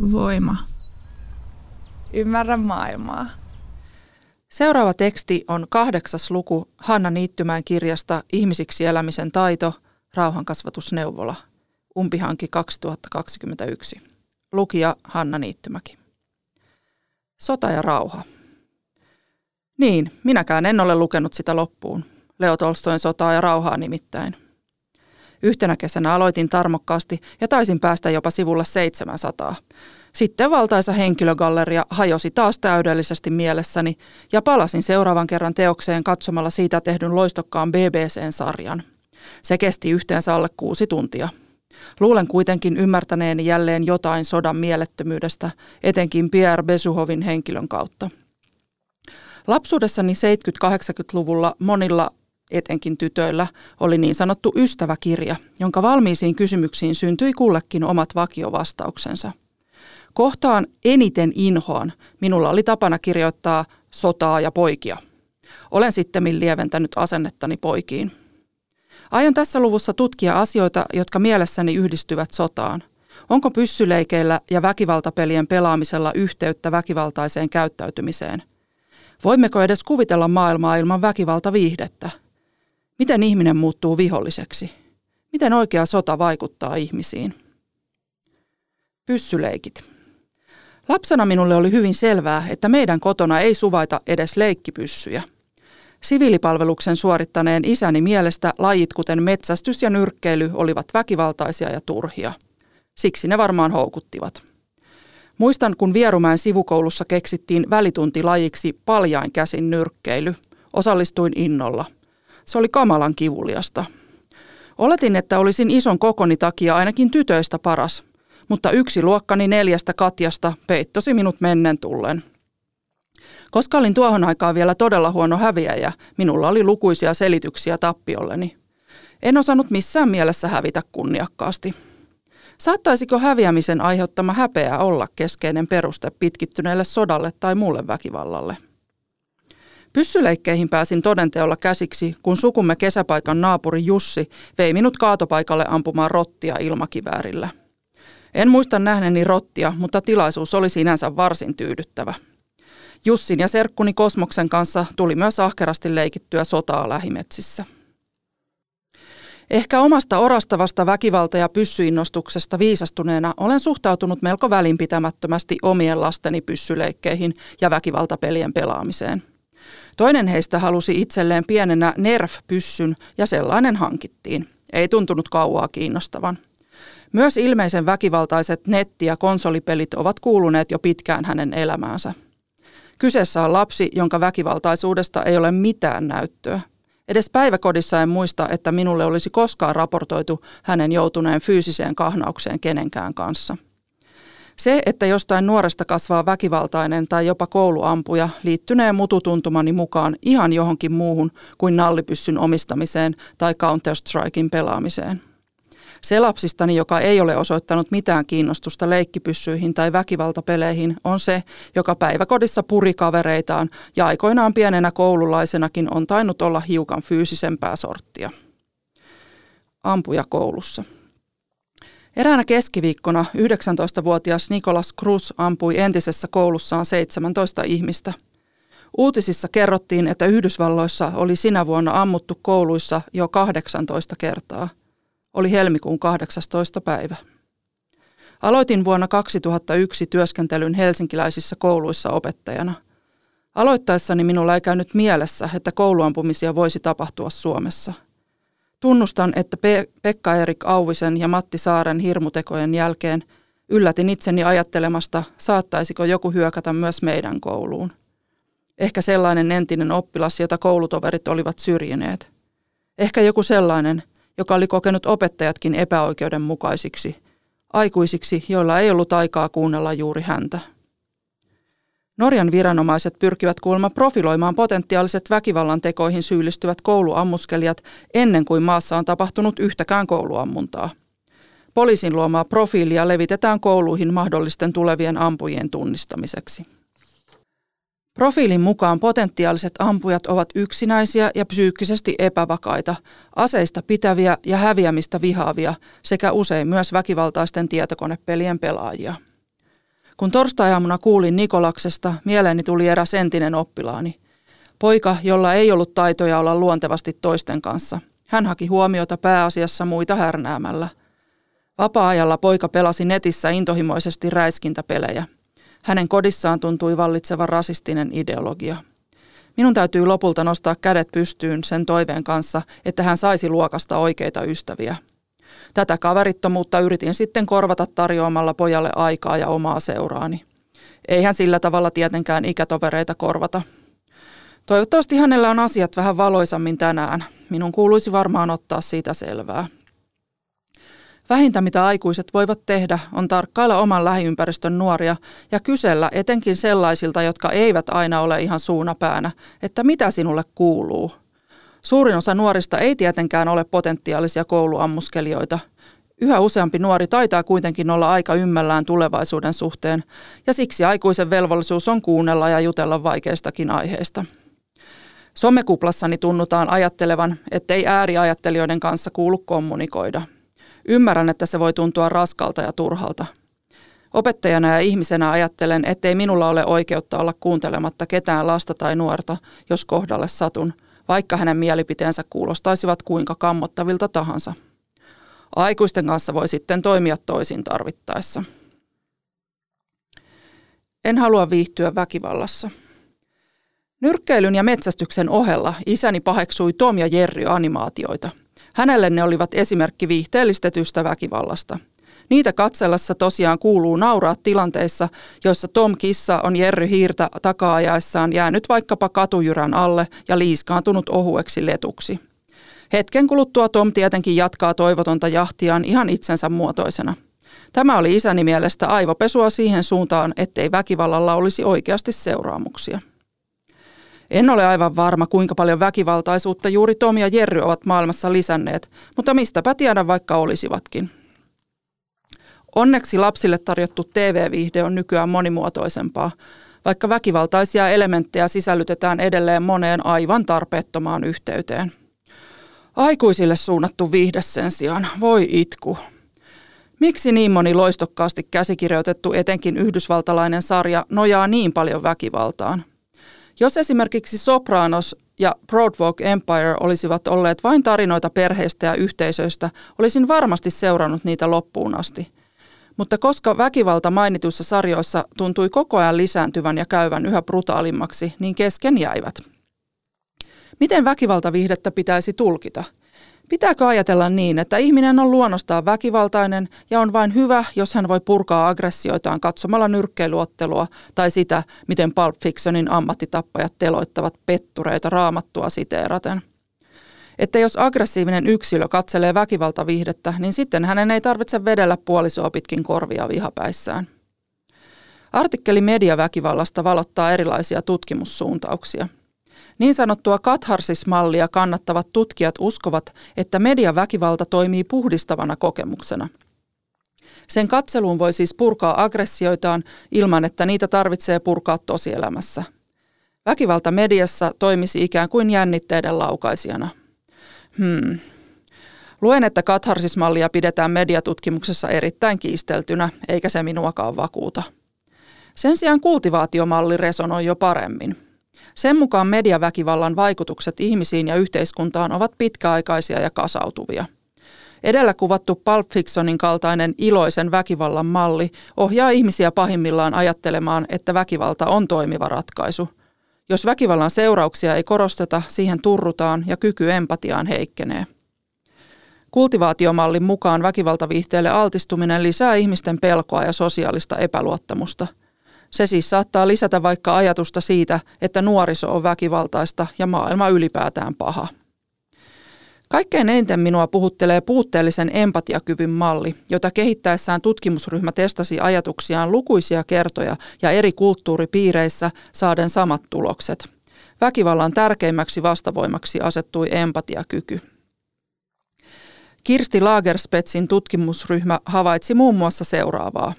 Voima. Ymmärrä maailmaa. Seuraava teksti on kahdeksas luku Hanna Niittymään kirjasta Ihmisiksi elämisen taito, rauhankasvatusneuvola, umpihanki 2021. Lukija Hanna Niittymäki. Sota ja rauha. Niin, minäkään en ole lukenut sitä loppuun. Leo Tolstoin sotaa ja rauhaa nimittäin. Yhtenä kesänä aloitin tarmokkaasti ja taisin päästä jopa sivulle 700. Sitten valtaisa henkilögalleria hajosi taas täydellisesti mielessäni ja palasin seuraavan kerran teokseen katsomalla siitä tehdyn loistokkaan BBC-sarjan. Se kesti yhteensä alle kuusi tuntia. Luulen kuitenkin ymmärtäneeni jälleen jotain sodan mielettömyydestä, etenkin Pierre Besuhovin henkilön kautta. Lapsuudessani 70-80-luvulla monilla etenkin tytöillä, oli niin sanottu ystäväkirja, jonka valmiisiin kysymyksiin syntyi kullekin omat vakiovastauksensa. Kohtaan eniten inhoan minulla oli tapana kirjoittaa sotaa ja poikia. Olen sitten lieventänyt asennettani poikiin. Aion tässä luvussa tutkia asioita, jotka mielessäni yhdistyvät sotaan. Onko pyssyleikeillä ja väkivaltapelien pelaamisella yhteyttä väkivaltaiseen käyttäytymiseen? Voimmeko edes kuvitella maailmaa ilman väkivaltaviihdettä? Miten ihminen muuttuu viholliseksi? Miten oikea sota vaikuttaa ihmisiin? Pyssyleikit. Lapsena minulle oli hyvin selvää, että meidän kotona ei suvaita edes leikkipyssyjä. Siviilipalveluksen suorittaneen isäni mielestä lajit kuten metsästys ja nyrkkeily olivat väkivaltaisia ja turhia. Siksi ne varmaan houkuttivat. Muistan, kun Vierumäen sivukoulussa keksittiin välituntilajiksi paljain käsin nyrkkeily. Osallistuin innolla – se oli kamalan kivuliasta. Oletin, että olisin ison kokoni takia ainakin tytöistä paras, mutta yksi luokkani neljästä Katjasta peittosi minut mennen tullen. Koska olin tuohon aikaan vielä todella huono häviäjä, minulla oli lukuisia selityksiä tappiolleni. En osannut missään mielessä hävitä kunniakkaasti. Saattaisiko häviämisen aiheuttama häpeä olla keskeinen peruste pitkittyneelle sodalle tai muulle väkivallalle? Pyssyleikkeihin pääsin todenteolla käsiksi, kun sukumme kesäpaikan naapuri Jussi vei minut kaatopaikalle ampumaan rottia ilmakiväärillä. En muista nähneeni rottia, mutta tilaisuus oli sinänsä varsin tyydyttävä. Jussin ja serkkuni Kosmoksen kanssa tuli myös ahkerasti leikittyä sotaa lähimetsissä. Ehkä omasta orastavasta väkivalta- ja pyssyinnostuksesta viisastuneena olen suhtautunut melko välinpitämättömästi omien lasteni pyssyleikkeihin ja väkivaltapelien pelaamiseen – Toinen heistä halusi itselleen pienenä Nerf-pyssyn ja sellainen hankittiin. Ei tuntunut kauaa kiinnostavan. Myös ilmeisen väkivaltaiset netti- ja konsolipelit ovat kuuluneet jo pitkään hänen elämäänsä. Kyseessä on lapsi, jonka väkivaltaisuudesta ei ole mitään näyttöä. Edes päiväkodissa en muista, että minulle olisi koskaan raportoitu hänen joutuneen fyysiseen kahnaukseen kenenkään kanssa. Se, että jostain nuoresta kasvaa väkivaltainen tai jopa kouluampuja, liittynee mututuntumani mukaan ihan johonkin muuhun kuin nallipyssyn omistamiseen tai Counter-Strikein pelaamiseen. Se lapsistani, joka ei ole osoittanut mitään kiinnostusta leikkipyssyihin tai väkivaltapeleihin, on se, joka päiväkodissa puri kavereitaan ja aikoinaan pienenä koululaisenakin on tainnut olla hiukan fyysisempää sorttia. Ampuja koulussa. Eräänä keskiviikkona 19-vuotias Nikolas Cruz ampui entisessä koulussaan 17 ihmistä. Uutisissa kerrottiin, että Yhdysvalloissa oli sinä vuonna ammuttu kouluissa jo 18 kertaa. Oli helmikuun 18. päivä. Aloitin vuonna 2001 työskentelyn helsinkiläisissä kouluissa opettajana. Aloittaessani minulla ei käynyt mielessä, että kouluampumisia voisi tapahtua Suomessa – Tunnustan, että Pe- Pekka-Erik Auvisen ja Matti Saaren hirmutekojen jälkeen yllätin itseni ajattelemasta, saattaisiko joku hyökätä myös meidän kouluun. Ehkä sellainen entinen oppilas, jota koulutoverit olivat syrjineet. Ehkä joku sellainen, joka oli kokenut opettajatkin epäoikeudenmukaisiksi, aikuisiksi, joilla ei ollut aikaa kuunnella juuri häntä. Norjan viranomaiset pyrkivät kuulemma profiloimaan potentiaaliset väkivallan tekoihin syyllistyvät kouluammuskelijat ennen kuin maassa on tapahtunut yhtäkään kouluammuntaa. Poliisin luomaa profiilia levitetään kouluihin mahdollisten tulevien ampujien tunnistamiseksi. Profiilin mukaan potentiaaliset ampujat ovat yksinäisiä ja psyykkisesti epävakaita, aseista pitäviä ja häviämistä vihaavia sekä usein myös väkivaltaisten tietokonepelien pelaajia. Kun torstai-aamuna kuulin Nikolaksesta, mieleeni tuli eräs entinen oppilaani. Poika, jolla ei ollut taitoja olla luontevasti toisten kanssa. Hän haki huomiota pääasiassa muita härnäämällä. Vapaa-ajalla poika pelasi netissä intohimoisesti räiskintäpelejä – hänen kodissaan tuntui vallitsevan rasistinen ideologia. Minun täytyy lopulta nostaa kädet pystyyn sen toiveen kanssa, että hän saisi luokasta oikeita ystäviä. Tätä kaverittomuutta yritin sitten korvata tarjoamalla pojalle aikaa ja omaa seuraani. Eihän sillä tavalla tietenkään ikätovereita korvata. Toivottavasti hänellä on asiat vähän valoisammin tänään. Minun kuuluisi varmaan ottaa siitä selvää. Vähintä mitä aikuiset voivat tehdä on tarkkailla oman lähiympäristön nuoria ja kysellä etenkin sellaisilta, jotka eivät aina ole ihan suunapäänä, että mitä sinulle kuuluu. Suurin osa nuorista ei tietenkään ole potentiaalisia kouluammuskelijoita. Yhä useampi nuori taitaa kuitenkin olla aika ymmällään tulevaisuuden suhteen, ja siksi aikuisen velvollisuus on kuunnella ja jutella vaikeistakin aiheista. Somekuplassani tunnutaan ajattelevan, ettei ääriajattelijoiden kanssa kuulu kommunikoida – Ymmärrän, että se voi tuntua raskalta ja turhalta. Opettajana ja ihmisenä ajattelen, ettei minulla ole oikeutta olla kuuntelematta ketään lasta tai nuorta, jos kohdalle satun, vaikka hänen mielipiteensä kuulostaisivat kuinka kammottavilta tahansa. Aikuisten kanssa voi sitten toimia toisin tarvittaessa. En halua viihtyä väkivallassa. Nyrkkeilyn ja metsästyksen ohella isäni paheksui Tom ja Jerry animaatioita – Hänelle ne olivat esimerkki viihteellistetystä väkivallasta. Niitä katsellessa tosiaan kuuluu nauraa tilanteissa, joissa Tom Kissa on Jerry Hiirtä takaajaessaan jäänyt vaikkapa katujyrän alle ja liiskaantunut ohueksi letuksi. Hetken kuluttua Tom tietenkin jatkaa toivotonta jahtiaan ihan itsensä muotoisena. Tämä oli isäni mielestä aivopesua siihen suuntaan, ettei väkivallalla olisi oikeasti seuraamuksia. En ole aivan varma, kuinka paljon väkivaltaisuutta juuri Tom ja Jerry ovat maailmassa lisänneet, mutta mistäpä tiedä vaikka olisivatkin. Onneksi lapsille tarjottu TV-viihde on nykyään monimuotoisempaa, vaikka väkivaltaisia elementtejä sisällytetään edelleen moneen aivan tarpeettomaan yhteyteen. Aikuisille suunnattu viihde sen sijaan, voi itku. Miksi niin moni loistokkaasti käsikirjoitettu etenkin yhdysvaltalainen sarja nojaa niin paljon väkivaltaan – jos esimerkiksi Sopranos ja Broadwalk Empire olisivat olleet vain tarinoita perheistä ja yhteisöistä, olisin varmasti seurannut niitä loppuun asti. Mutta koska väkivalta mainituissa sarjoissa tuntui koko ajan lisääntyvän ja käyvän yhä brutaalimmaksi, niin kesken jäivät. Miten väkivaltaviihdettä pitäisi tulkita – Pitääkö ajatella niin, että ihminen on luonnostaan väkivaltainen ja on vain hyvä, jos hän voi purkaa aggressioitaan katsomalla nyrkkeilyottelua tai sitä, miten Pulp Fictionin ammattitappajat teloittavat pettureita raamattua siteeraten? Että jos aggressiivinen yksilö katselee väkivaltaviihdettä, niin sitten hänen ei tarvitse vedellä puolisoa pitkin korvia vihapäissään. Artikkeli mediaväkivallasta valottaa erilaisia tutkimussuuntauksia – niin sanottua katharsismallia kannattavat tutkijat uskovat, että mediaväkivalta toimii puhdistavana kokemuksena. Sen katseluun voi siis purkaa aggressioitaan ilman, että niitä tarvitsee purkaa tosielämässä. Väkivalta mediassa toimisi ikään kuin jännitteiden laukaisijana. Hmm. Luen, että katharsismallia pidetään mediatutkimuksessa erittäin kiisteltynä, eikä se minuakaan vakuuta. Sen sijaan kultivaatiomalli resonoi jo paremmin – sen mukaan mediaväkivallan vaikutukset ihmisiin ja yhteiskuntaan ovat pitkäaikaisia ja kasautuvia. Edellä kuvattu Pulp Fictionin kaltainen iloisen väkivallan malli ohjaa ihmisiä pahimmillaan ajattelemaan, että väkivalta on toimiva ratkaisu. Jos väkivallan seurauksia ei korosteta, siihen turrutaan ja kyky empatiaan heikkenee. Kultivaatiomallin mukaan väkivaltaviihteelle altistuminen lisää ihmisten pelkoa ja sosiaalista epäluottamusta – se siis saattaa lisätä vaikka ajatusta siitä, että nuoriso on väkivaltaista ja maailma ylipäätään paha. Kaikkein eniten minua puhuttelee puutteellisen empatiakyvyn malli, jota kehittäessään tutkimusryhmä testasi ajatuksiaan lukuisia kertoja ja eri kulttuuripiireissä saaden samat tulokset. Väkivallan tärkeimmäksi vastavoimaksi asettui empatiakyky. Kirsti Lagerspetsin tutkimusryhmä havaitsi muun muassa seuraavaa.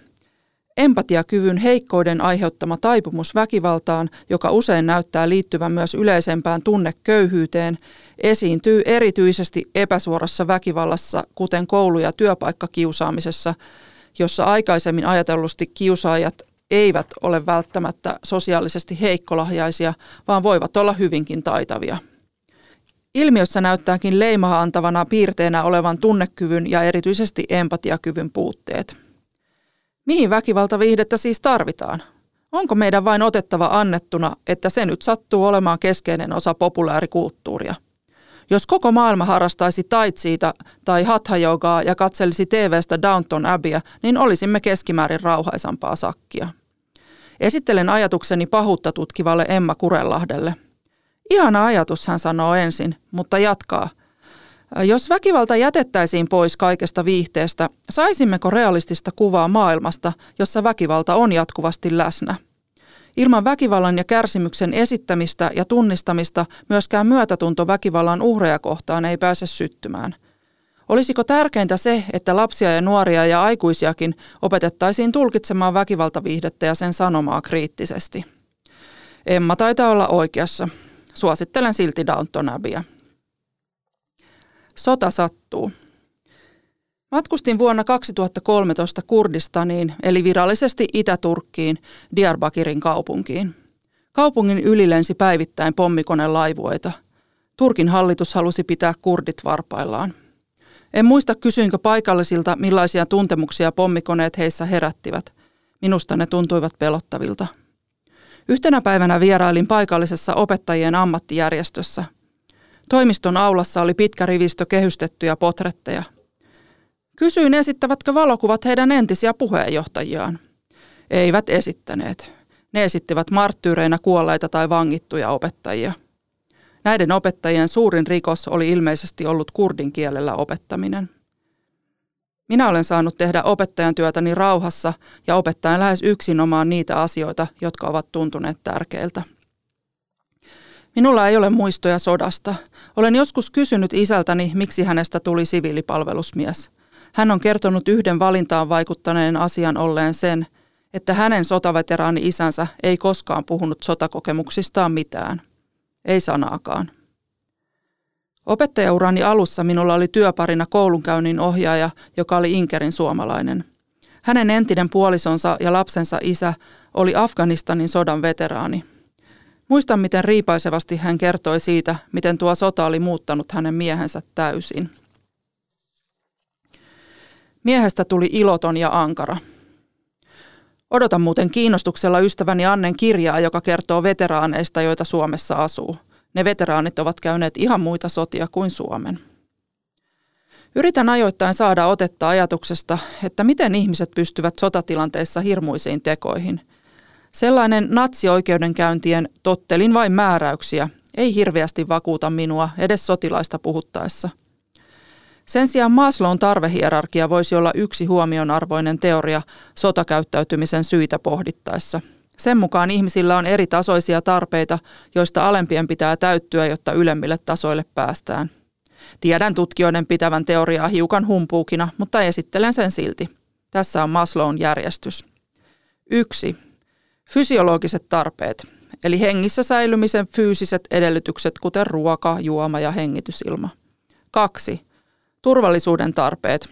Empatiakyvyn heikkouden aiheuttama taipumus väkivaltaan, joka usein näyttää liittyvän myös yleisempään tunneköyhyyteen, esiintyy erityisesti epäsuorassa väkivallassa, kuten koulu- ja työpaikkakiusaamisessa, jossa aikaisemmin ajatellusti kiusaajat eivät ole välttämättä sosiaalisesti heikkolahjaisia, vaan voivat olla hyvinkin taitavia. Ilmiössä näyttääkin leimaa antavana piirteenä olevan tunnekyvyn ja erityisesti empatiakyvyn puutteet. Mihin väkivaltaviihdettä siis tarvitaan? Onko meidän vain otettava annettuna, että se nyt sattuu olemaan keskeinen osa populaarikulttuuria? Jos koko maailma harrastaisi taitsiita tai hatha ja katselisi TVstä Downton Abbeya, niin olisimme keskimäärin rauhaisampaa sakkia. Esittelen ajatukseni pahuutta tutkivalle Emma Kurelahdelle – Ihana ajatus, hän sanoo ensin, mutta jatkaa. Jos väkivalta jätettäisiin pois kaikesta viihteestä, saisimmeko realistista kuvaa maailmasta, jossa väkivalta on jatkuvasti läsnä? Ilman väkivallan ja kärsimyksen esittämistä ja tunnistamista myöskään myötätunto väkivallan uhreja kohtaan ei pääse syttymään. Olisiko tärkeintä se, että lapsia ja nuoria ja aikuisiakin opetettaisiin tulkitsemaan väkivaltaviihdettä ja sen sanomaa kriittisesti? Emma taitaa olla oikeassa. Suosittelen silti Downton Abbeyä. Sota sattuu. Matkustin vuonna 2013 Kurdistaniin, eli virallisesti Itä-Turkkiin, Diyarbakirin kaupunkiin. Kaupungin ylilensi päivittäin pommikonelaivueita. Turkin hallitus halusi pitää kurdit varpaillaan. En muista kysyinkö paikallisilta, millaisia tuntemuksia pommikoneet heissä herättivät. Minusta ne tuntuivat pelottavilta. Yhtenä päivänä vierailin paikallisessa opettajien ammattijärjestössä. Toimiston aulassa oli pitkä rivistö kehystettyjä potretteja. Kysyin, esittävätkö valokuvat heidän entisiä puheenjohtajiaan. Eivät esittäneet. Ne esittivät marttyyreinä kuolleita tai vangittuja opettajia. Näiden opettajien suurin rikos oli ilmeisesti ollut kurdin kielellä opettaminen. Minä olen saanut tehdä opettajan työtäni rauhassa ja opettajan lähes yksinomaan niitä asioita, jotka ovat tuntuneet tärkeiltä. Minulla ei ole muistoja sodasta. Olen joskus kysynyt isältäni, miksi hänestä tuli siviilipalvelusmies. Hän on kertonut yhden valintaan vaikuttaneen asian olleen sen, että hänen sotaveteraani isänsä ei koskaan puhunut sotakokemuksistaan mitään. Ei sanaakaan. Opettajaurani alussa minulla oli työparina koulunkäynnin ohjaaja, joka oli Inkerin suomalainen. Hänen entinen puolisonsa ja lapsensa isä oli Afganistanin sodan veteraani. Muistan, miten riipaisevasti hän kertoi siitä, miten tuo sota oli muuttanut hänen miehensä täysin. Miehestä tuli iloton ja ankara. Odotan muuten kiinnostuksella ystäväni Annen kirjaa, joka kertoo veteraaneista, joita Suomessa asuu. Ne veteraanit ovat käyneet ihan muita sotia kuin Suomen. Yritän ajoittain saada otetta ajatuksesta, että miten ihmiset pystyvät sotatilanteissa hirmuisiin tekoihin. Sellainen natsioikeudenkäyntien tottelin vain määräyksiä ei hirveästi vakuuta minua edes sotilaista puhuttaessa. Sen sijaan Maslown tarvehierarkia voisi olla yksi huomionarvoinen teoria sotakäyttäytymisen syitä pohdittaessa – sen mukaan ihmisillä on eri tasoisia tarpeita, joista alempien pitää täyttyä, jotta ylemmille tasoille päästään. Tiedän tutkijoiden pitävän teoriaa hiukan humpuukina, mutta esittelen sen silti. Tässä on Maslown järjestys. 1. Fysiologiset tarpeet, eli hengissä säilymisen fyysiset edellytykset, kuten ruoka, juoma ja hengitysilma. 2. Turvallisuuden tarpeet,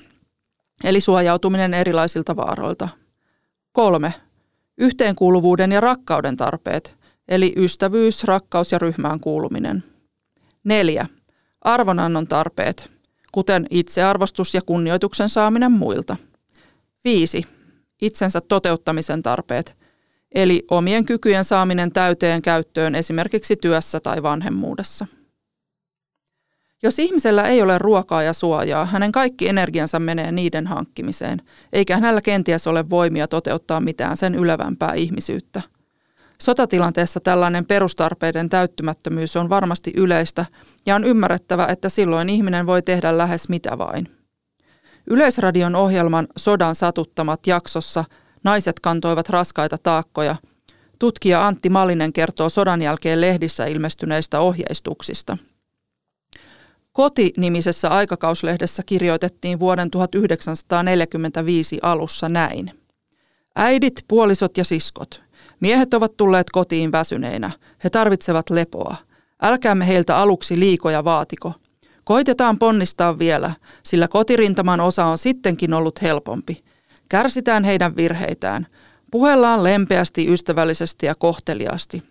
eli suojautuminen erilaisilta vaaroilta. 3 Yhteenkuuluvuuden ja rakkauden tarpeet, eli ystävyys, rakkaus ja ryhmään kuuluminen. 4. Arvonannon tarpeet, kuten itsearvostus ja kunnioituksen saaminen muilta. 5. Itsensä toteuttamisen tarpeet, eli omien kykyjen saaminen täyteen käyttöön esimerkiksi työssä tai vanhemmuudessa. Jos ihmisellä ei ole ruokaa ja suojaa, hänen kaikki energiansa menee niiden hankkimiseen, eikä hänellä kenties ole voimia toteuttaa mitään sen ylevämpää ihmisyyttä. Sotatilanteessa tällainen perustarpeiden täyttymättömyys on varmasti yleistä ja on ymmärrettävä, että silloin ihminen voi tehdä lähes mitä vain. Yleisradion ohjelman Sodan satuttamat jaksossa naiset kantoivat raskaita taakkoja. Tutkija Antti Malinen kertoo sodan jälkeen lehdissä ilmestyneistä ohjeistuksista. Koti-nimisessä aikakauslehdessä kirjoitettiin vuoden 1945 alussa näin. Äidit, puolisot ja siskot. Miehet ovat tulleet kotiin väsyneinä. He tarvitsevat lepoa. Älkäämme heiltä aluksi liikoja vaatiko. Koitetaan ponnistaa vielä, sillä kotirintaman osa on sittenkin ollut helpompi. Kärsitään heidän virheitään. Puhellaan lempeästi, ystävällisesti ja kohteliaasti.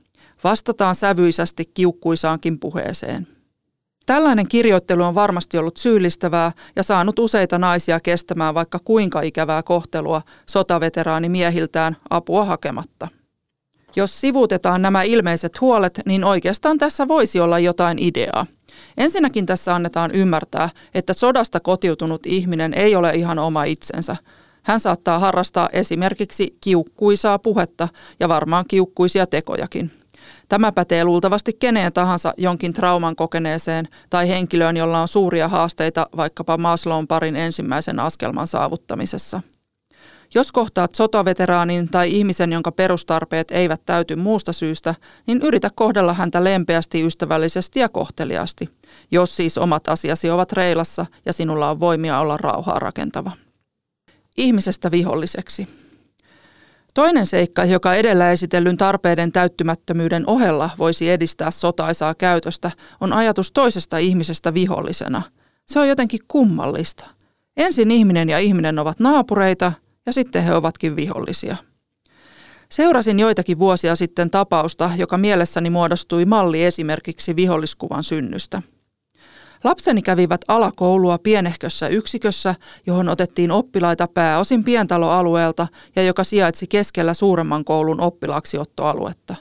Vastataan sävyisästi kiukkuisaankin puheeseen. Tällainen kirjoittelu on varmasti ollut syyllistävää ja saanut useita naisia kestämään vaikka kuinka ikävää kohtelua sotaveteraanimiehiltään apua hakematta. Jos sivuutetaan nämä ilmeiset huolet, niin oikeastaan tässä voisi olla jotain ideaa. Ensinnäkin tässä annetaan ymmärtää, että sodasta kotiutunut ihminen ei ole ihan oma itsensä. Hän saattaa harrastaa esimerkiksi kiukkuisaa puhetta ja varmaan kiukkuisia tekojakin. Tämä pätee luultavasti keneen tahansa jonkin trauman kokeneeseen tai henkilöön, jolla on suuria haasteita vaikkapa Maslown parin ensimmäisen askelman saavuttamisessa. Jos kohtaat sotaveteraanin tai ihmisen, jonka perustarpeet eivät täyty muusta syystä, niin yritä kohdella häntä lempeästi, ystävällisesti ja kohteliaasti, jos siis omat asiasi ovat reilassa ja sinulla on voimia olla rauhaa rakentava. Ihmisestä viholliseksi. Toinen seikka, joka edellä esitellyn tarpeiden täyttymättömyyden ohella voisi edistää sotaisaa käytöstä, on ajatus toisesta ihmisestä vihollisena. Se on jotenkin kummallista. Ensin ihminen ja ihminen ovat naapureita ja sitten he ovatkin vihollisia. Seurasin joitakin vuosia sitten tapausta, joka mielessäni muodostui malli esimerkiksi viholliskuvan synnystä – Lapseni kävivät alakoulua pienehkössä yksikössä, johon otettiin oppilaita pääosin pientaloalueelta ja joka sijaitsi keskellä suuremman koulun oppilaaksiottoaluetta.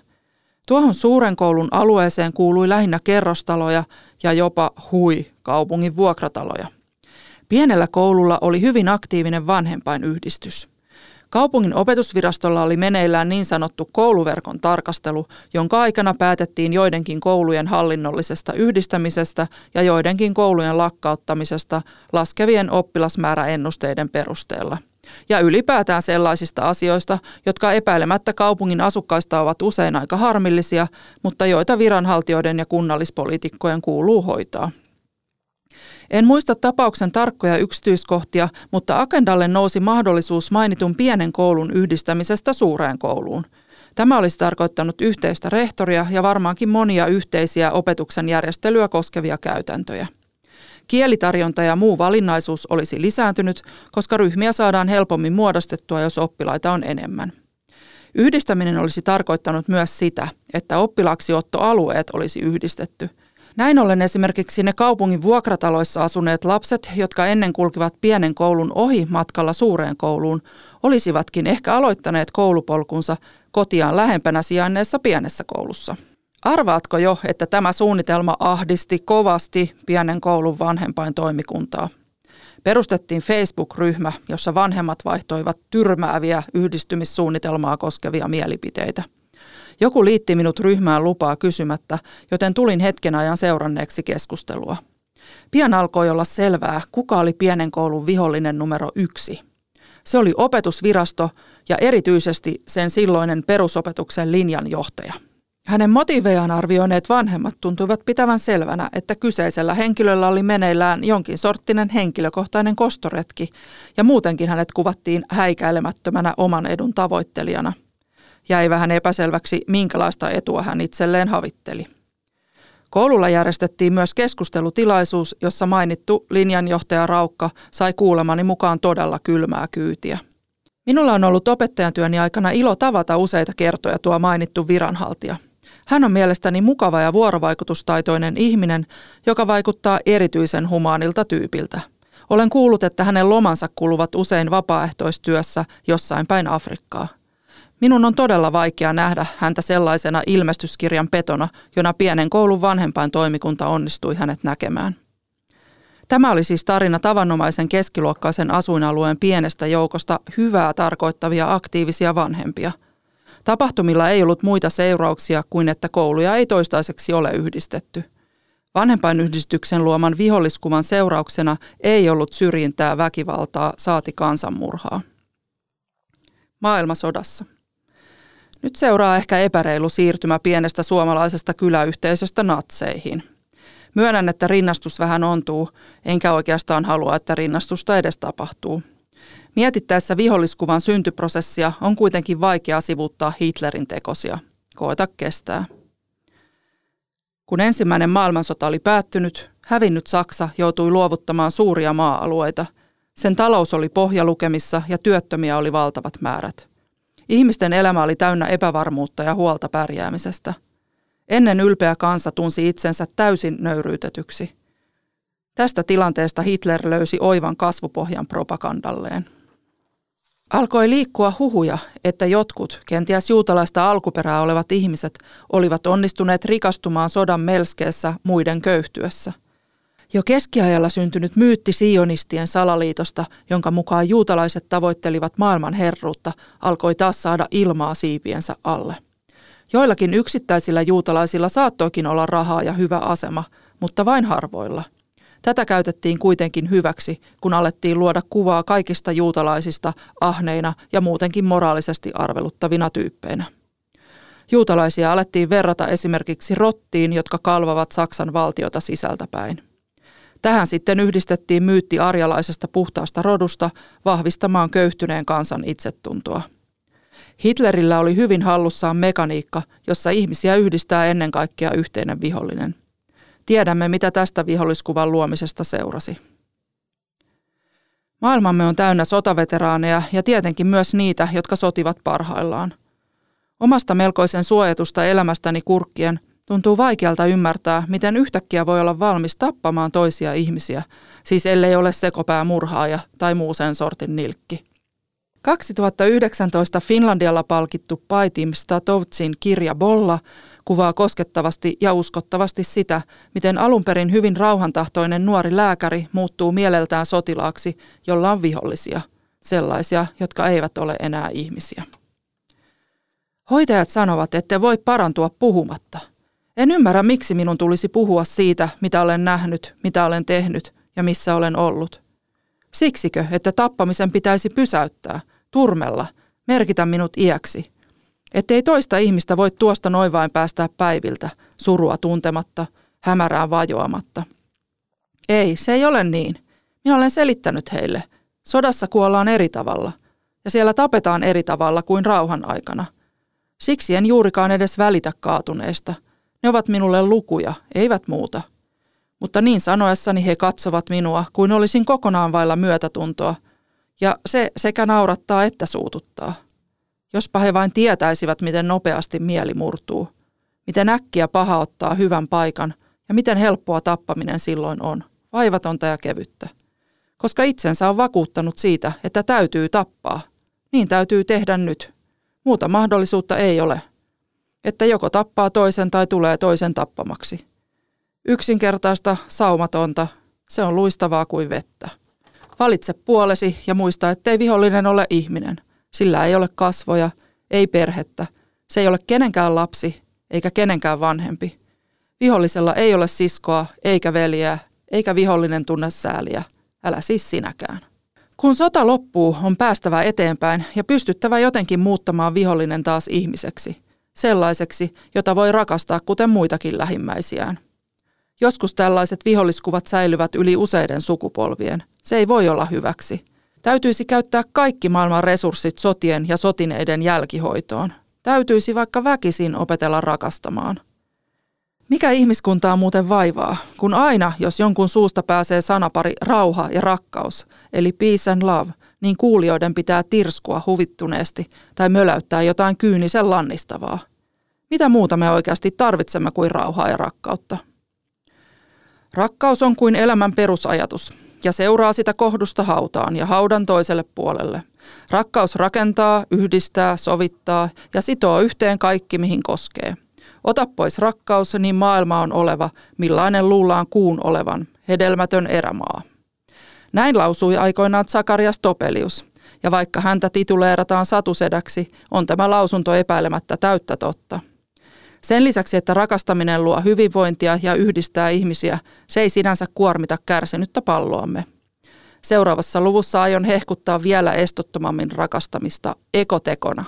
Tuohon suuren koulun alueeseen kuului lähinnä kerrostaloja ja jopa hui kaupungin vuokrataloja. Pienellä koululla oli hyvin aktiivinen vanhempainyhdistys. Kaupungin opetusvirastolla oli meneillään niin sanottu kouluverkon tarkastelu, jonka aikana päätettiin joidenkin koulujen hallinnollisesta yhdistämisestä ja joidenkin koulujen lakkauttamisesta laskevien oppilasmääräennusteiden perusteella. Ja ylipäätään sellaisista asioista, jotka epäilemättä kaupungin asukkaista ovat usein aika harmillisia, mutta joita viranhaltijoiden ja kunnallispoliitikkojen kuuluu hoitaa. En muista tapauksen tarkkoja yksityiskohtia, mutta agendalle nousi mahdollisuus mainitun pienen koulun yhdistämisestä suureen kouluun. Tämä olisi tarkoittanut yhteistä rehtoria ja varmaankin monia yhteisiä opetuksen järjestelyä koskevia käytäntöjä. Kielitarjonta ja muu valinnaisuus olisi lisääntynyt, koska ryhmiä saadaan helpommin muodostettua, jos oppilaita on enemmän. Yhdistäminen olisi tarkoittanut myös sitä, että oppilaaksiottoalueet olisi yhdistetty – näin ollen esimerkiksi ne kaupungin vuokrataloissa asuneet lapset, jotka ennen kulkivat pienen koulun ohi matkalla suureen kouluun, olisivatkin ehkä aloittaneet koulupolkunsa kotiaan lähempänä sijainneessa pienessä koulussa. Arvaatko jo, että tämä suunnitelma ahdisti kovasti pienen koulun vanhempain toimikuntaa? Perustettiin Facebook-ryhmä, jossa vanhemmat vaihtoivat tyrmääviä yhdistymissuunnitelmaa koskevia mielipiteitä. Joku liitti minut ryhmään lupaa kysymättä, joten tulin hetken ajan seuranneeksi keskustelua. Pian alkoi olla selvää, kuka oli pienen koulun vihollinen numero yksi. Se oli opetusvirasto ja erityisesti sen silloinen perusopetuksen linjanjohtaja. Hänen motiivejaan arvioineet vanhemmat tuntuivat pitävän selvänä, että kyseisellä henkilöllä oli meneillään jonkin sorttinen henkilökohtainen kostoretki, ja muutenkin hänet kuvattiin häikäilemättömänä oman edun tavoittelijana – jäi vähän epäselväksi, minkälaista etua hän itselleen havitteli. Koululla järjestettiin myös keskustelutilaisuus, jossa mainittu linjanjohtaja Raukka sai kuulemani mukaan todella kylmää kyytiä. Minulla on ollut opettajan työni aikana ilo tavata useita kertoja tuo mainittu viranhaltija. Hän on mielestäni mukava ja vuorovaikutustaitoinen ihminen, joka vaikuttaa erityisen humaanilta tyypiltä. Olen kuullut, että hänen lomansa kuluvat usein vapaaehtoistyössä jossain päin Afrikkaa. Minun on todella vaikea nähdä häntä sellaisena ilmestyskirjan petona, jona pienen koulun vanhempain toimikunta onnistui hänet näkemään. Tämä oli siis tarina tavanomaisen keskiluokkaisen asuinalueen pienestä joukosta hyvää tarkoittavia aktiivisia vanhempia. Tapahtumilla ei ollut muita seurauksia kuin että kouluja ei toistaiseksi ole yhdistetty. Vanhempainyhdistyksen luoman viholliskuvan seurauksena ei ollut syrjintää, väkivaltaa, saati kansanmurhaa. Maailmasodassa. Nyt seuraa ehkä epäreilu siirtymä pienestä suomalaisesta kyläyhteisöstä natseihin. Myönnän, että rinnastus vähän ontuu, enkä oikeastaan halua, että rinnastusta edes tapahtuu. Mietittäessä viholliskuvan syntyprosessia on kuitenkin vaikea sivuttaa Hitlerin tekosia. Koeta kestää. Kun ensimmäinen maailmansota oli päättynyt, hävinnyt Saksa joutui luovuttamaan suuria maa-alueita. Sen talous oli pohjalukemissa ja työttömiä oli valtavat määrät. Ihmisten elämä oli täynnä epävarmuutta ja huolta pärjäämisestä. Ennen ylpeä kansa tunsi itsensä täysin nöyryytetyksi. Tästä tilanteesta Hitler löysi oivan kasvupohjan propagandalleen. Alkoi liikkua huhuja, että jotkut, kenties juutalaista alkuperää olevat ihmiset, olivat onnistuneet rikastumaan sodan melskeessä muiden köyhtyessä. Jo keskiajalla syntynyt myytti sionistien salaliitosta, jonka mukaan juutalaiset tavoittelivat maailman herruutta, alkoi taas saada ilmaa siipiensä alle. Joillakin yksittäisillä juutalaisilla saattoikin olla rahaa ja hyvä asema, mutta vain harvoilla. Tätä käytettiin kuitenkin hyväksi, kun alettiin luoda kuvaa kaikista juutalaisista ahneina ja muutenkin moraalisesti arveluttavina tyyppeinä. Juutalaisia alettiin verrata esimerkiksi rottiin, jotka kalvavat Saksan valtiota sisältäpäin. Tähän sitten yhdistettiin myytti arjalaisesta puhtaasta rodusta vahvistamaan köyhtyneen kansan itsetuntoa. Hitlerillä oli hyvin hallussaan mekaniikka, jossa ihmisiä yhdistää ennen kaikkea yhteinen vihollinen. Tiedämme, mitä tästä viholliskuvan luomisesta seurasi. Maailmamme on täynnä sotaveteraaneja ja tietenkin myös niitä, jotka sotivat parhaillaan. Omasta melkoisen suojatusta elämästäni kurkkien tuntuu vaikealta ymmärtää, miten yhtäkkiä voi olla valmis tappamaan toisia ihmisiä, siis ellei ole sekopää murhaaja tai muu sen sortin nilkki. 2019 Finlandialla palkittu Paitim Statovtsin kirja Bolla kuvaa koskettavasti ja uskottavasti sitä, miten alunperin hyvin rauhantahtoinen nuori lääkäri muuttuu mieleltään sotilaaksi, jolla on vihollisia, sellaisia, jotka eivät ole enää ihmisiä. Hoitajat sanovat, että voi parantua puhumatta. En ymmärrä, miksi minun tulisi puhua siitä, mitä olen nähnyt, mitä olen tehnyt ja missä olen ollut. Siksikö, että tappamisen pitäisi pysäyttää, turmella, merkitä minut iäksi – Ettei toista ihmistä voi tuosta noin vain päästää päiviltä, surua tuntematta, hämärään vajoamatta. Ei, se ei ole niin. Minä olen selittänyt heille. Sodassa kuollaan eri tavalla, ja siellä tapetaan eri tavalla kuin rauhan aikana. Siksi en juurikaan edes välitä kaatuneista. Ne ovat minulle lukuja, eivät muuta. Mutta niin sanoessani he katsovat minua, kuin olisin kokonaan vailla myötätuntoa, ja se sekä naurattaa että suututtaa. Jospa he vain tietäisivät, miten nopeasti mieli murtuu, miten äkkiä paha ottaa hyvän paikan ja miten helppoa tappaminen silloin on, vaivatonta ja kevyttä. Koska itsensä on vakuuttanut siitä, että täytyy tappaa, niin täytyy tehdä nyt. Muuta mahdollisuutta ei ole. Että joko tappaa toisen tai tulee toisen tappamaksi. Yksinkertaista, saumatonta, se on luistavaa kuin vettä. Valitse puolesi ja muista, ettei vihollinen ole ihminen – sillä ei ole kasvoja, ei perhettä. Se ei ole kenenkään lapsi eikä kenenkään vanhempi. Vihollisella ei ole siskoa eikä veljeä, eikä vihollinen tunne sääliä. Älä siis sinäkään. Kun sota loppuu, on päästävä eteenpäin ja pystyttävä jotenkin muuttamaan vihollinen taas ihmiseksi. Sellaiseksi, jota voi rakastaa kuten muitakin lähimmäisiään. Joskus tällaiset viholliskuvat säilyvät yli useiden sukupolvien. Se ei voi olla hyväksi. Täytyisi käyttää kaikki maailman resurssit sotien ja sotineiden jälkihoitoon. Täytyisi vaikka väkisin opetella rakastamaan. Mikä ihmiskuntaa muuten vaivaa, kun aina, jos jonkun suusta pääsee sanapari rauha ja rakkaus, eli peace and love, niin kuulijoiden pitää tirskua huvittuneesti tai möläyttää jotain kyynisen lannistavaa. Mitä muuta me oikeasti tarvitsemme kuin rauhaa ja rakkautta? Rakkaus on kuin elämän perusajatus, ja seuraa sitä kohdusta hautaan ja haudan toiselle puolelle. Rakkaus rakentaa, yhdistää, sovittaa ja sitoo yhteen kaikki, mihin koskee. Ota pois rakkaus, niin maailma on oleva, millainen luullaan kuun olevan, hedelmätön erämaa. Näin lausui aikoinaan Zakarias Topelius. Ja vaikka häntä tituleerataan satusedäksi, on tämä lausunto epäilemättä täyttä totta. Sen lisäksi, että rakastaminen luo hyvinvointia ja yhdistää ihmisiä, se ei sinänsä kuormita kärsinyttä palloamme. Seuraavassa luvussa aion hehkuttaa vielä estottomammin rakastamista ekotekona.